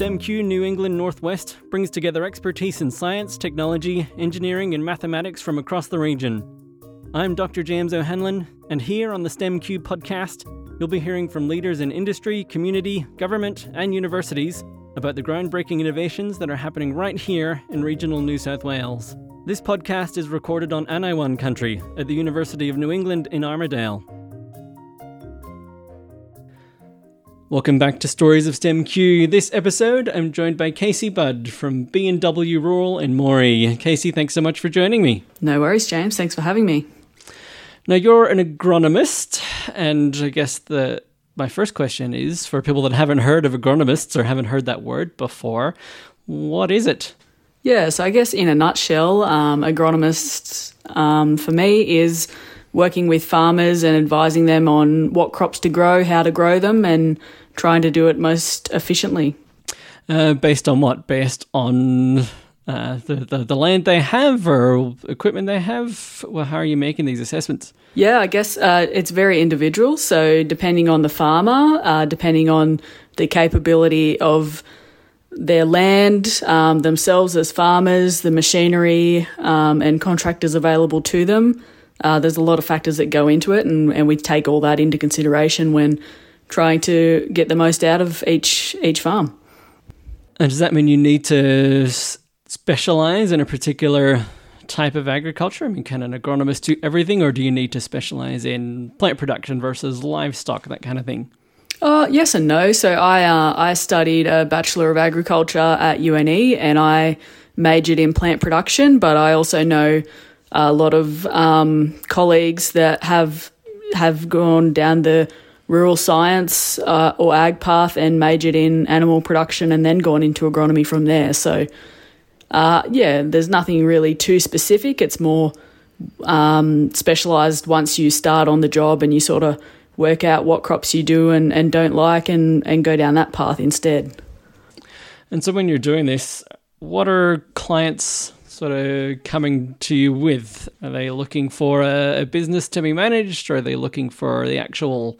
STEMQ New England Northwest brings together expertise in science, technology, engineering, and mathematics from across the region. I'm Dr. James O'Hanlon, and here on the STEMQ podcast, you'll be hearing from leaders in industry, community, government, and universities about the groundbreaking innovations that are happening right here in regional New South Wales. This podcast is recorded on Anaiwan country at the University of New England in Armidale. Welcome back to Stories of STEM Q. This episode, I'm joined by Casey Budd from B&W Rural in Moree. Casey, thanks so much for joining me. No worries, James. Thanks for having me. Now, you're an agronomist, and I guess the my first question is for people that haven't heard of agronomists or haven't heard that word before, what is it? Yeah, so I guess in a nutshell, um, agronomist um, for me is working with farmers and advising them on what crops to grow, how to grow them, and trying to do it most efficiently. Uh, based on what? Based on uh, the, the, the land they have or equipment they have? Well, how are you making these assessments? Yeah, I guess uh, it's very individual. So depending on the farmer, uh, depending on the capability of their land, um, themselves as farmers, the machinery, um, and contractors available to them. Uh, there's a lot of factors that go into it, and, and we take all that into consideration when trying to get the most out of each each farm. And does that mean you need to specialize in a particular type of agriculture? I mean, can an agronomist do everything, or do you need to specialize in plant production versus livestock, that kind of thing? Uh, yes and no. So I uh, I studied a bachelor of agriculture at UNE, and I majored in plant production. But I also know a lot of um, colleagues that have have gone down the rural science uh, or ag path and majored in animal production and then gone into agronomy from there. So, uh, yeah, there's nothing really too specific. It's more um, specialized once you start on the job and you sort of work out what crops you do and, and don't like and, and go down that path instead. And so, when you're doing this, what are clients sort of coming to you with? Are they looking for a, a business to be managed, or are they looking for the actual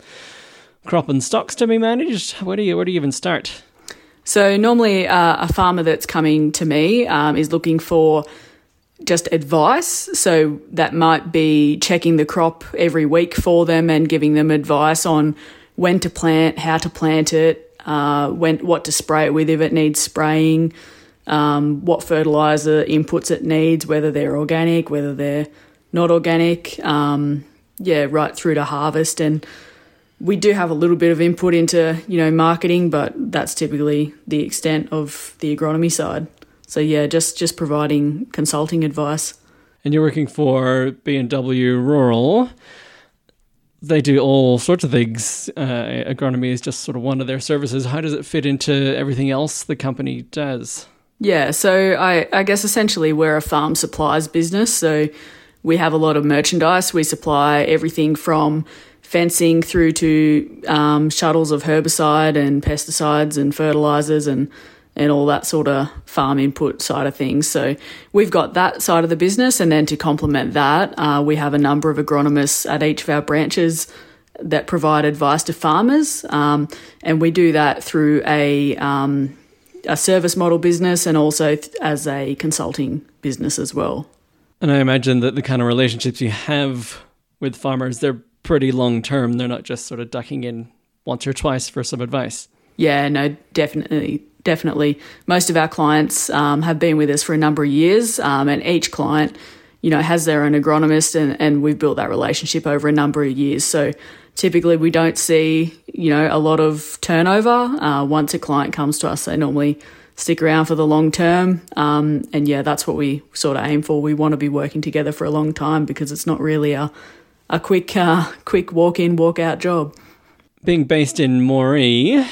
crop and stocks to be managed? Where do you where do you even start? So normally, uh, a farmer that's coming to me um, is looking for just advice. So that might be checking the crop every week for them and giving them advice on when to plant, how to plant it, uh, when what to spray it with if it needs spraying, um, what fertilizer inputs it needs, whether they're organic, whether they're not organic. Um, yeah, right through to harvest and we do have a little bit of input into you know marketing, but that's typically the extent of the agronomy side. So yeah, just just providing consulting advice. And you're working for B&W Rural. They do all sorts of things. Uh, agronomy is just sort of one of their services. How does it fit into everything else the company does? Yeah, so I, I guess essentially we're a farm supplies business. So we have a lot of merchandise. We supply everything from fencing through to um, shuttles of herbicide and pesticides and fertilizers and and all that sort of farm input side of things. So we've got that side of the business, and then to complement that, uh, we have a number of agronomists at each of our branches that provide advice to farmers, um, and we do that through a um, a service model business and also th- as a consulting business as well. And I imagine that the kind of relationships you have with farmers, they're pretty long term. They're not just sort of ducking in once or twice for some advice. Yeah, no, definitely. Definitely. Most of our clients um, have been with us for a number of years, um, and each client, you know, has their own agronomist, and, and we've built that relationship over a number of years. So typically, we don't see, you know, a lot of turnover. Uh, once a client comes to us, they normally stick around for the long term. Um, and yeah, that's what we sort of aim for. We want to be working together for a long time because it's not really a a quick uh, quick walk in walk out job. Being based in Moree,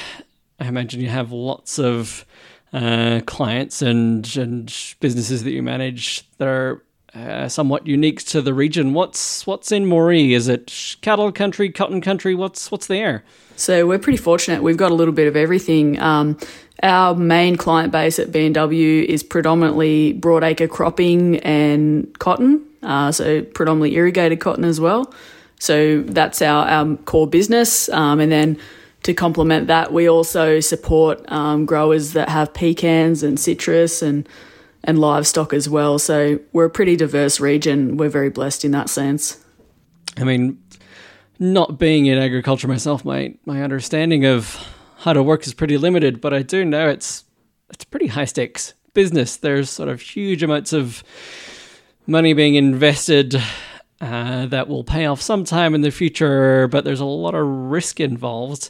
I imagine you have lots of uh, clients and and businesses that you manage that are uh, somewhat unique to the region. What's what's in Moree? Is it cattle country, cotton country? What's what's there? So we're pretty fortunate. We've got a little bit of everything. Um, our main client base at B&W is predominantly broadacre cropping and cotton uh, so predominantly irrigated cotton as well. So that's our, our core business. Um, and then to complement that, we also support um, growers that have pecans and citrus and and livestock as well. So we're a pretty diverse region. We're very blessed in that sense. I mean, not being in agriculture myself, my my understanding of how to work is pretty limited, but I do know it's it's pretty high stakes business. There's sort of huge amounts of money being invested uh, that will pay off sometime in the future, but there's a lot of risk involved.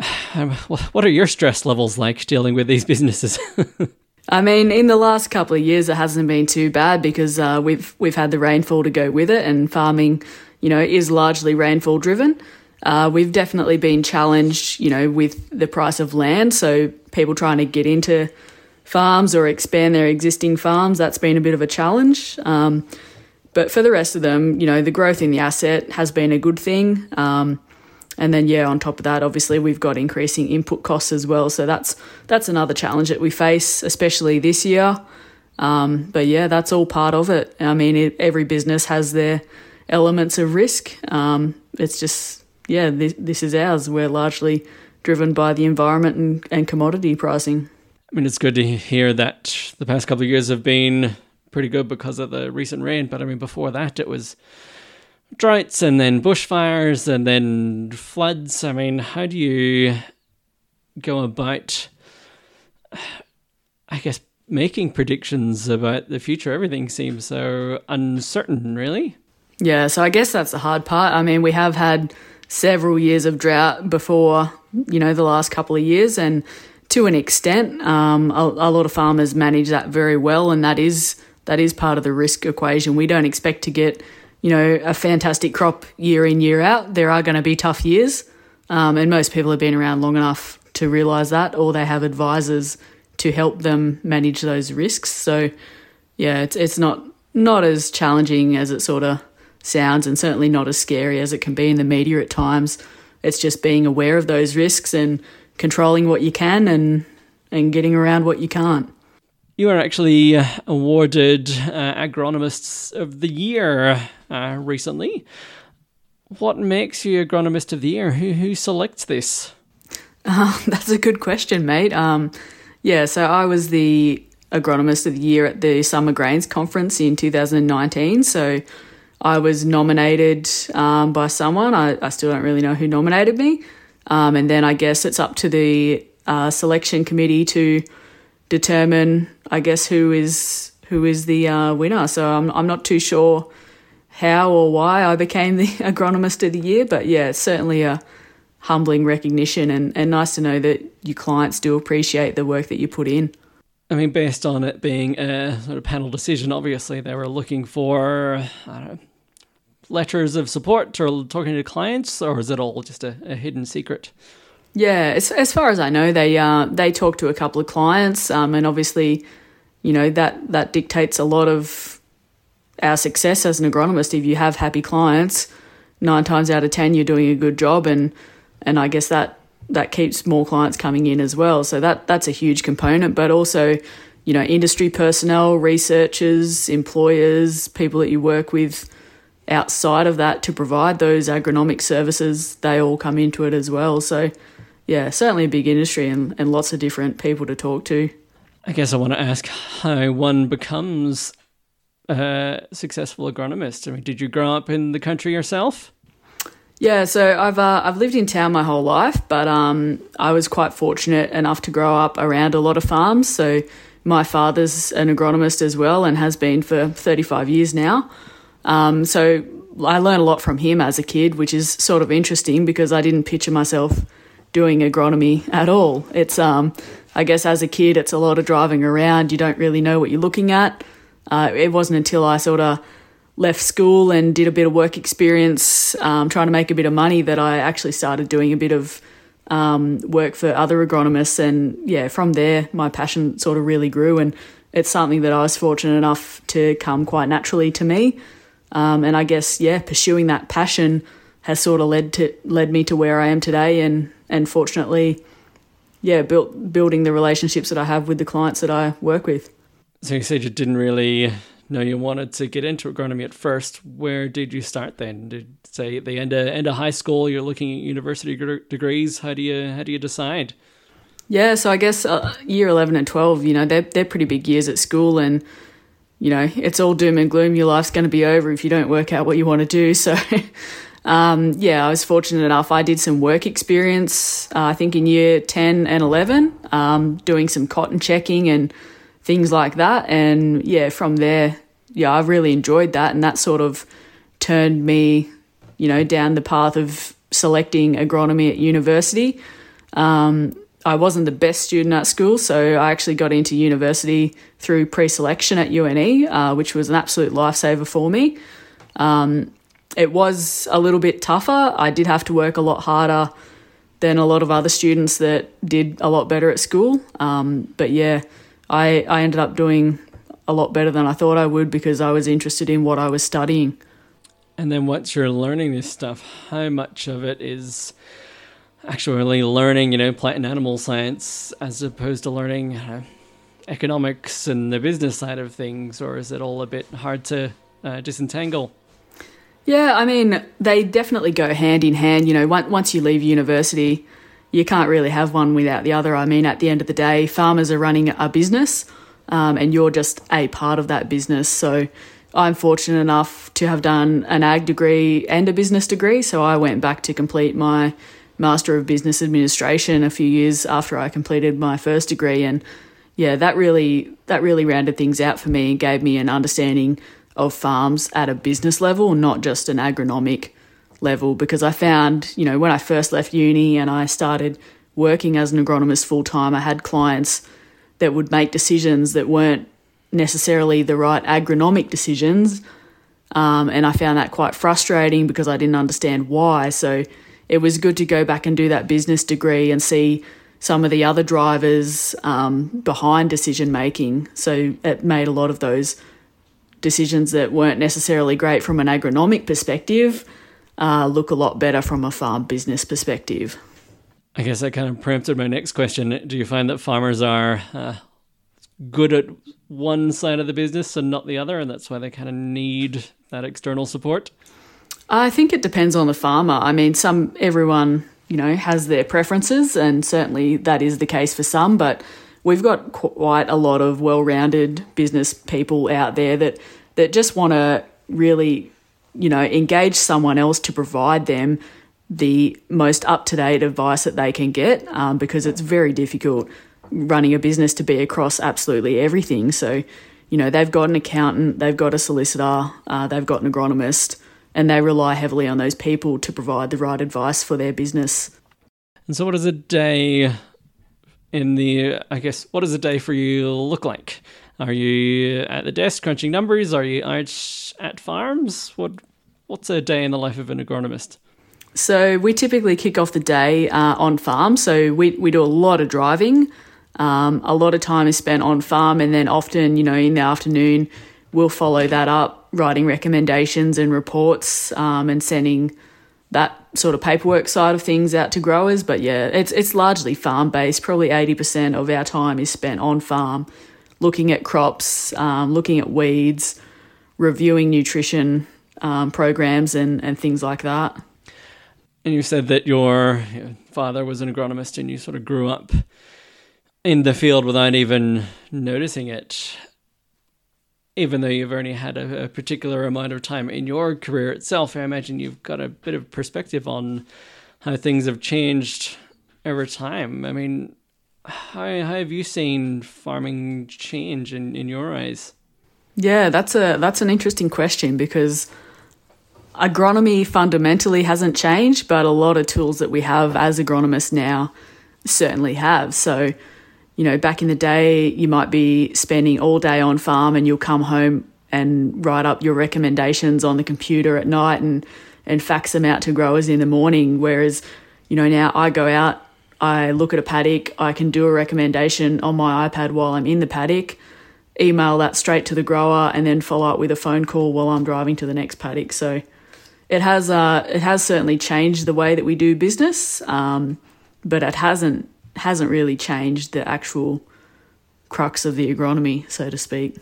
Um, what are your stress levels like dealing with these businesses? I mean, in the last couple of years, it hasn't been too bad because uh, we've we've had the rainfall to go with it, and farming, you know, is largely rainfall driven. Uh, we've definitely been challenged, you know, with the price of land. So people trying to get into farms or expand their existing farms, that's been a bit of a challenge. Um, but for the rest of them, you know, the growth in the asset has been a good thing. Um, and then yeah, on top of that, obviously we've got increasing input costs as well. So that's that's another challenge that we face, especially this year. Um, but yeah, that's all part of it. I mean, it, every business has their elements of risk. Um, it's just yeah, this, this is ours. We're largely driven by the environment and, and commodity pricing. I mean, it's good to hear that the past couple of years have been pretty good because of the recent rain. But I mean, before that, it was droughts and then bushfires and then floods. I mean, how do you go about, I guess, making predictions about the future? Everything seems so uncertain, really. Yeah, so I guess that's the hard part. I mean, we have had several years of drought before, you know, the last couple of years, and to an extent, um, a, a lot of farmers manage that very well, and that is that is part of the risk equation. We don't expect to get, you know, a fantastic crop year in, year out. There are going to be tough years. Um, and most people have been around long enough to realize that, or they have advisors to help them manage those risks. So, yeah, it's, it's not, not as challenging as it sort of sounds, and certainly not as scary as it can be in the media at times. It's just being aware of those risks and controlling what you can and, and getting around what you can't. You are actually uh, awarded uh, Agronomists of the Year uh, recently. What makes you Agronomist of the Year? Who, who selects this? Uh, that's a good question, mate. Um, yeah, so I was the Agronomist of the Year at the Summer Grains Conference in 2019. So I was nominated um, by someone. I, I, still don't really know who nominated me. Um, and then I guess it's up to the uh, selection committee to determine, I guess, who is who is the uh, winner. So I'm I'm not too sure how or why I became the agronomist of the year, but yeah, it's certainly a humbling recognition and, and nice to know that your clients do appreciate the work that you put in. I mean, based on it being a sort of panel decision, obviously they were looking for know, letters of support or talking to clients, or is it all just a, a hidden secret? Yeah, as, as far as I know, they uh, they talk to a couple of clients, um, and obviously, you know that that dictates a lot of our success as an agronomist. If you have happy clients, nine times out of ten, you're doing a good job, and and I guess that that keeps more clients coming in as well. So that that's a huge component, but also, you know, industry personnel, researchers, employers, people that you work with outside of that to provide those agronomic services, they all come into it as well. So yeah, certainly a big industry and, and lots of different people to talk to. I guess I want to ask how one becomes a successful agronomist. I mean, did you grow up in the country yourself? Yeah, so I've uh, I've lived in town my whole life, but um, I was quite fortunate enough to grow up around a lot of farms. So my father's an agronomist as well, and has been for 35 years now. Um, so I learned a lot from him as a kid, which is sort of interesting because I didn't picture myself doing agronomy at all. It's um, I guess as a kid, it's a lot of driving around. You don't really know what you're looking at. Uh, it wasn't until I sort of left school and did a bit of work experience, um, trying to make a bit of money, that I actually started doing a bit of um, work for other agronomists. And yeah, from there, my passion sort of really grew, and it's something that I was fortunate enough to come quite naturally to me. Um, and I guess yeah, pursuing that passion has sort of led to led me to where I am today, and and fortunately, yeah, built building the relationships that I have with the clients that I work with. So you said you didn't really know you wanted to get into agronomy at first. Where did you start then? Did say at the end of end of high school, you're looking at university degrees. How do you how do you decide? Yeah, so I guess uh, year eleven and twelve, you know, they're they're pretty big years at school, and you know, it's all doom and gloom. Your life's going to be over if you don't work out what you want to do. So. Um, yeah, I was fortunate enough. I did some work experience, uh, I think in year 10 and 11, um, doing some cotton checking and things like that. And yeah, from there, yeah, I really enjoyed that. And that sort of turned me, you know, down the path of selecting agronomy at university. Um, I wasn't the best student at school, so I actually got into university through pre selection at UNE, uh, which was an absolute lifesaver for me. Um, it was a little bit tougher. I did have to work a lot harder than a lot of other students that did a lot better at school. Um, but yeah, I, I ended up doing a lot better than I thought I would because I was interested in what I was studying. And then once you're learning this stuff, how much of it is actually learning, you know, plant and animal science as opposed to learning uh, economics and the business side of things, or is it all a bit hard to uh, disentangle? Yeah, I mean, they definitely go hand in hand. You know, once you leave university, you can't really have one without the other. I mean, at the end of the day, farmers are running a business um, and you're just a part of that business. So I'm fortunate enough to have done an ag degree and a business degree. So I went back to complete my Master of Business Administration a few years after I completed my first degree. And yeah, that really that really rounded things out for me and gave me an understanding of farms at a business level, not just an agronomic level because I found, you know, when I first left uni and I started working as an agronomist full time, I had clients that would make decisions that weren't necessarily the right agronomic decisions. Um, and I found that quite frustrating because I didn't understand why. So it was good to go back and do that business degree and see some of the other drivers um, behind decision making. So it made a lot of those decisions that weren't necessarily great from an agronomic perspective uh, look a lot better from a farm business perspective. I guess that kind of preempted my next question. Do you find that farmers are uh, good at one side of the business and not the other, and that's why they kind of need that external support? I think it depends on the farmer. I mean, some everyone you know has their preferences, and certainly that is the case for some. But we've got quite a lot of well-rounded business people out there that that just want to really you know, engage someone else to provide them the most up to date advice that they can get um, because it's very difficult running a business to be across absolutely everything. So, you know, they've got an accountant, they've got a solicitor, uh, they've got an agronomist, and they rely heavily on those people to provide the right advice for their business. And so, what does a day in the, I guess, what does a day for you look like? Are you at the desk crunching numbers? Are you out at farms? What What's a day in the life of an agronomist? So we typically kick off the day uh, on farm. So we we do a lot of driving. Um, a lot of time is spent on farm, and then often, you know, in the afternoon, we'll follow that up, writing recommendations and reports, um, and sending that sort of paperwork side of things out to growers. But yeah, it's it's largely farm based. Probably eighty percent of our time is spent on farm, looking at crops, um, looking at weeds, reviewing nutrition um, programs and and things like that. And you said that your father was an agronomist, and you sort of grew up in the field without even noticing it even though you've only had a, a, particular amount of time in your career itself, I imagine you've got a bit of perspective on how things have changed over time. I mean, how, how have you seen farming change in, in your eyes? Yeah, that's a that's an interesting question because agronomy fundamentally hasn't changed, but a lot of tools that we have as agronomists now certainly have. So you know, back in the day, you might be spending all day on farm and you'll come home and write up your recommendations on the computer at night and, and fax them out to growers in the morning. Whereas, you know, now I go out, I look at a paddock, I can do a recommendation on my iPad while I'm in the paddock, email that straight to the grower, and then follow up with a phone call while I'm driving to the next paddock. So it has, uh, it has certainly changed the way that we do business, um, but it hasn't hasn't really changed the actual crux of the agronomy, so to speak.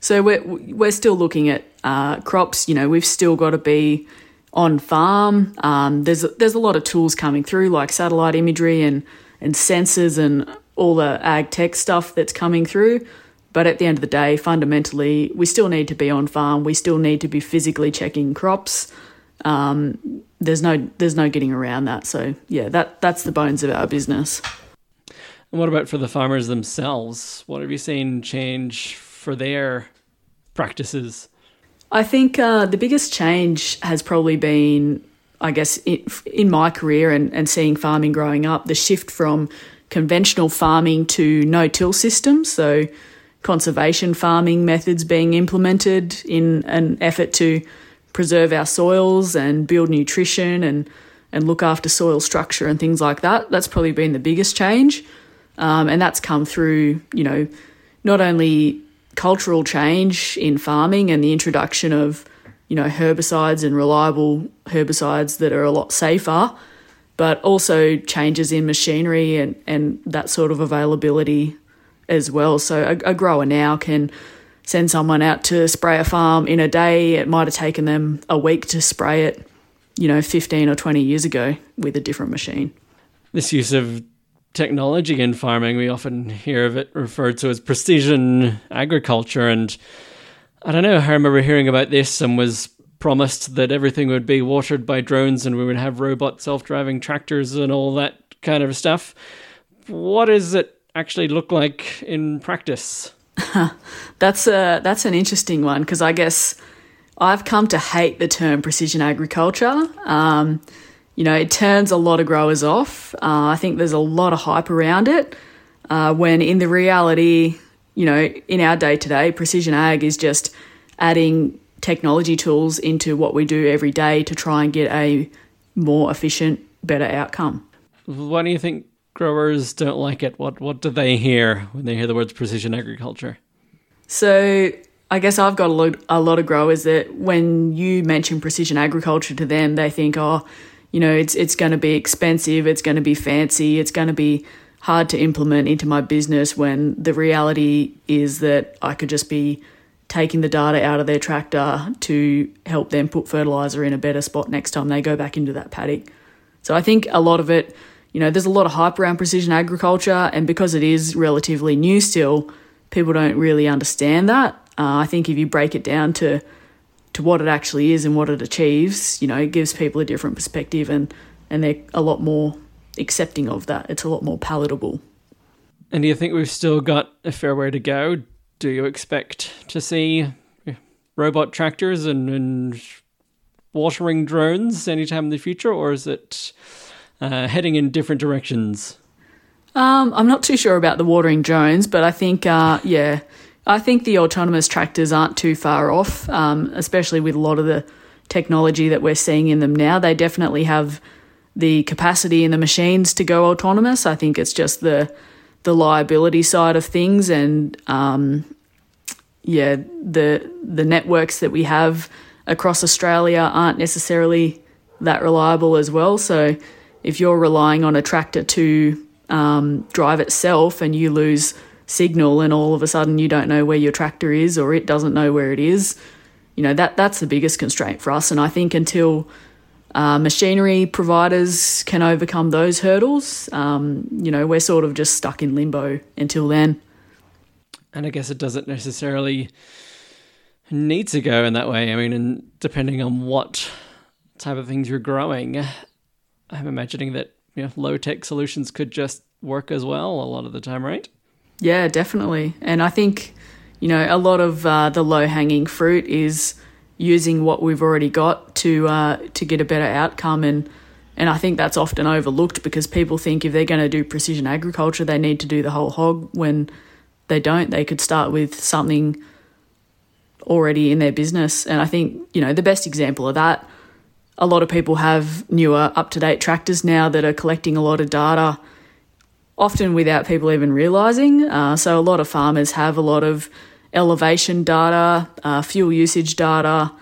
So we're we're still looking at uh, crops. You know, we've still got to be on farm. Um, there's there's a lot of tools coming through like satellite imagery and and sensors and all the ag tech stuff that's coming through. But at the end of the day, fundamentally, we still need to be on farm. We still need to be physically checking crops. Um, there's no there's no getting around that. So yeah, that that's the bones of our business. And what about for the farmers themselves? What have you seen change for their practices? I think uh, the biggest change has probably been, I guess, in, in my career and, and seeing farming growing up, the shift from conventional farming to no till systems. So, conservation farming methods being implemented in an effort to preserve our soils and build nutrition and, and look after soil structure and things like that. That's probably been the biggest change. Um, and that's come through, you know, not only cultural change in farming and the introduction of, you know, herbicides and reliable herbicides that are a lot safer, but also changes in machinery and, and that sort of availability as well. So a, a grower now can send someone out to spray a farm in a day. It might have taken them a week to spray it, you know, 15 or 20 years ago with a different machine. This use of technology in farming, we often hear of it referred to as precision agriculture. And I don't know, I remember hearing about this and was promised that everything would be watered by drones and we would have robot self driving tractors and all that kind of stuff. What does it actually look like in practice? that's a that's an interesting one because I guess I've come to hate the term precision agriculture. Um, you know, it turns a lot of growers off. Uh, I think there's a lot of hype around it. Uh, when in the reality, you know, in our day to day, precision ag is just adding technology tools into what we do every day to try and get a more efficient, better outcome. Why do you think growers don't like it? What what do they hear when they hear the words precision agriculture? So I guess I've got a lot, a lot of growers that when you mention precision agriculture to them, they think, oh, you know, it's it's going to be expensive, it's going to be fancy, it's going to be hard to implement into my business when the reality is that I could just be taking the data out of their tractor to help them put fertilizer in a better spot next time they go back into that paddock. So I think a lot of it, you know, there's a lot of hype around precision agriculture, and because it is relatively new still, people don't really understand that. Uh, I think if you break it down to to what it actually is and what it achieves, you know, it gives people a different perspective and, and they're a lot more accepting of that. It's a lot more palatable. And do you think we've still got a fair way to go? Do you expect to see robot tractors and, and watering drones anytime in the future, or is it uh, heading in different directions? Um, I'm not too sure about the watering drones, but I think, uh, yeah, I think the autonomous tractors aren't too far off, um, especially with a lot of the technology that we're seeing in them now. They definitely have the capacity in the machines to go autonomous. I think it's just the the liability side of things, and um, yeah, the the networks that we have across Australia aren't necessarily that reliable as well. So if you're relying on a tractor to um, drive itself and you lose signal and all of a sudden you don't know where your tractor is or it doesn't know where it is you know that that's the biggest constraint for us. And i think until uh, machinery providers can overcome those hurdles um, you know we're sort of just stuck in limbo until then. And i guess it doesn't necessarily need to go in that way. I mean and depending on what type of things you're growing i'm imagining that you know low tech solutions could just work as well a lot of the time right yeah, definitely. And I think, you know, a lot of uh, the low hanging fruit is using what we've already got to uh, to get a better outcome and and I think that's often overlooked because people think if they're going to do precision agriculture, they need to do the whole hog when they don't. They could start with something already in their business. And I think, you know, the best example of that, a lot of people have newer, up to date tractors now that are collecting a lot of data often without people even realizing. Uh, so, a lot of farmers have a lot of elevation data, uh, fuel usage data.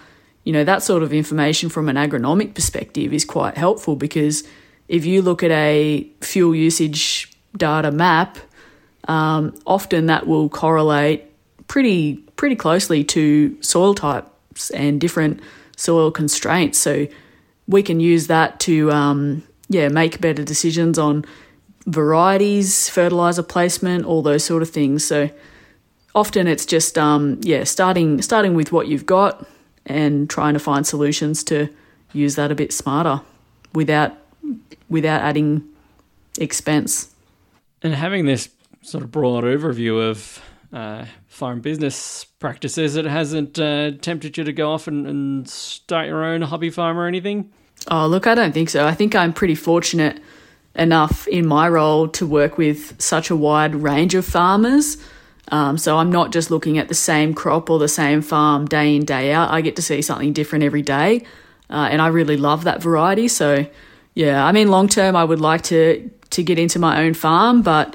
You know, that sort of information from an agronomic perspective is quite helpful because if you look at a fuel usage data map, um, often that will correlate pretty pretty closely to soil types and different soil constraints. So we can use that to um, yeah make better decisions on varieties, fertilizer placement, all those sort of things. So often it's just um, yeah starting starting with what you've got and trying to find solutions to use that a bit smarter without without adding expense. And having this sort of broad overview of uh, farm business practices, it hasn't uh, tempted you to go off and, and start your own hobby farm or anything? Oh, look, I don't think so. I think I'm pretty fortunate enough in my role to work with such a wide range of farmers. Um, so I'm not just looking at the same crop or the same farm day in, day out. I get to see something different every day. Uh, and I really love that variety. So, yeah, I mean, long term, I would like to, to get into my own farm. But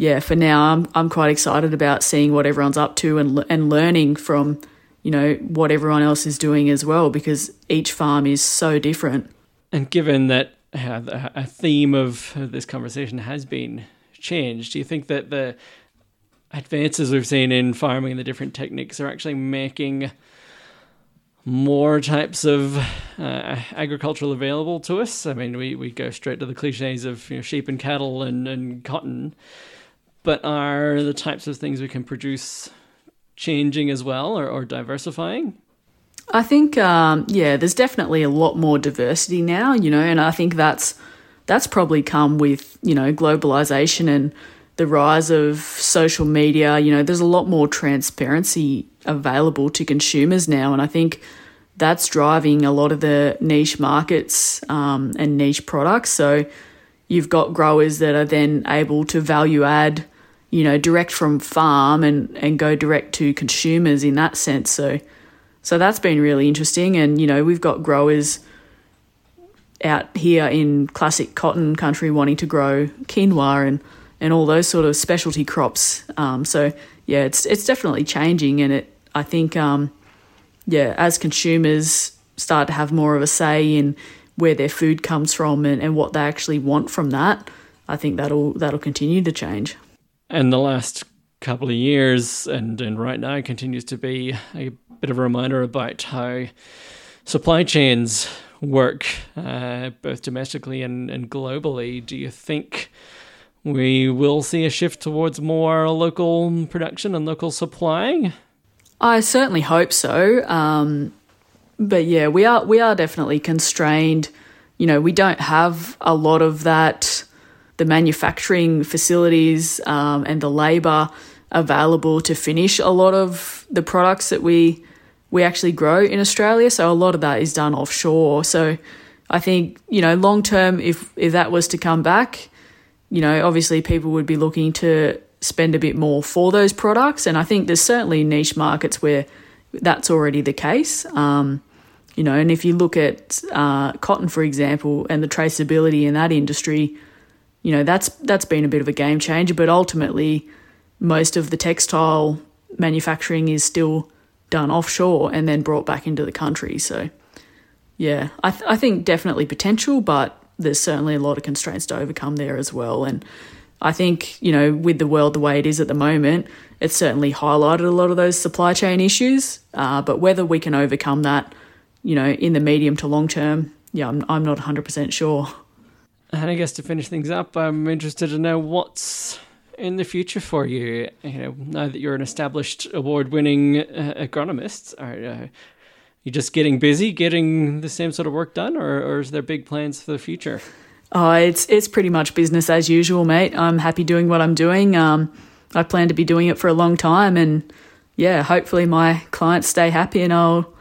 yeah, for now, I'm, I'm quite excited about seeing what everyone's up to and, and learning from, you know, what everyone else is doing as well, because each farm is so different. And given that a theme of this conversation has been change, do you think that the advances we've seen in farming and the different techniques are actually making more types of uh, agricultural available to us. I mean, we, we go straight to the cliches of you know, sheep and cattle and, and cotton, but are the types of things we can produce changing as well or, or diversifying? I think, um, yeah, there's definitely a lot more diversity now, you know, and I think that's that's probably come with you know globalization and the rise of social media. You know, there's a lot more transparency available to consumers now, and I think that's driving a lot of the niche markets um, and niche products. So you've got growers that are then able to value add, you know, direct from farm and and go direct to consumers in that sense. So so that's been really interesting. And, you know, we've got growers out here in classic cotton country wanting to grow quinoa and, and all those sort of specialty crops. Um, so, yeah, it's, it's definitely changing. And it, I think, um, yeah, as consumers start to have more of a say in where their food comes from and, and what they actually want from that, I think that'll that'll continue to change. And the last couple of years and, and right now continues to be a bit of a reminder about how supply chains work, uh, both domestically and, and globally. Do you think we will see a shift towards more local production and local supply? I certainly hope so. Um, but yeah, we are we are definitely constrained. You know, we don't have a lot of that, the manufacturing facilities um, and the labour available to finish a lot of the products that we we actually grow in Australia. So a lot of that is done offshore. So I think, you know, long term, if, if that was to come back, you know, obviously people would be looking to spend a bit more for those products. And I think there's certainly niche markets where that's already the case. Um, you know, and if you look at uh, cotton, for example, and the traceability in that industry, you know, that's that's been a bit of a game changer. But ultimately, most of the textile manufacturing is still done offshore and then brought back into the country. So, yeah, I, th- I think definitely potential, but there's certainly a lot of constraints to overcome there as well. And I think, you know, with the world the way it is at the moment, it's certainly highlighted a lot of those supply chain issues. Uh, but whether we can overcome that, you know, in the medium to long term, yeah, I'm, I'm not 100% sure. And I guess to finish things up, I'm interested to know what's in the future for you? You know, now that you're an established award-winning uh, agronomist, are uh, you just getting busy, getting the same sort of work done, or, or is there big plans for the future? Oh, it's it's pretty much business as usual, mate. I'm happy doing what I'm doing. Um, I plan to be doing it for a long time, and yeah, hopefully my clients stay happy, and I'll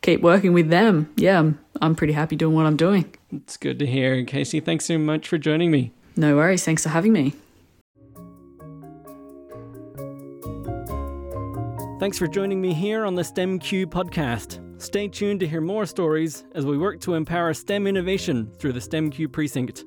keep working with them. Yeah, I'm I'm pretty happy doing what I'm doing. It's good to hear, Casey. Thanks so much for joining me. No worries. Thanks for having me. Thanks for joining me here on the STEMQ podcast. Stay tuned to hear more stories as we work to empower STEM innovation through the STEMQ precinct.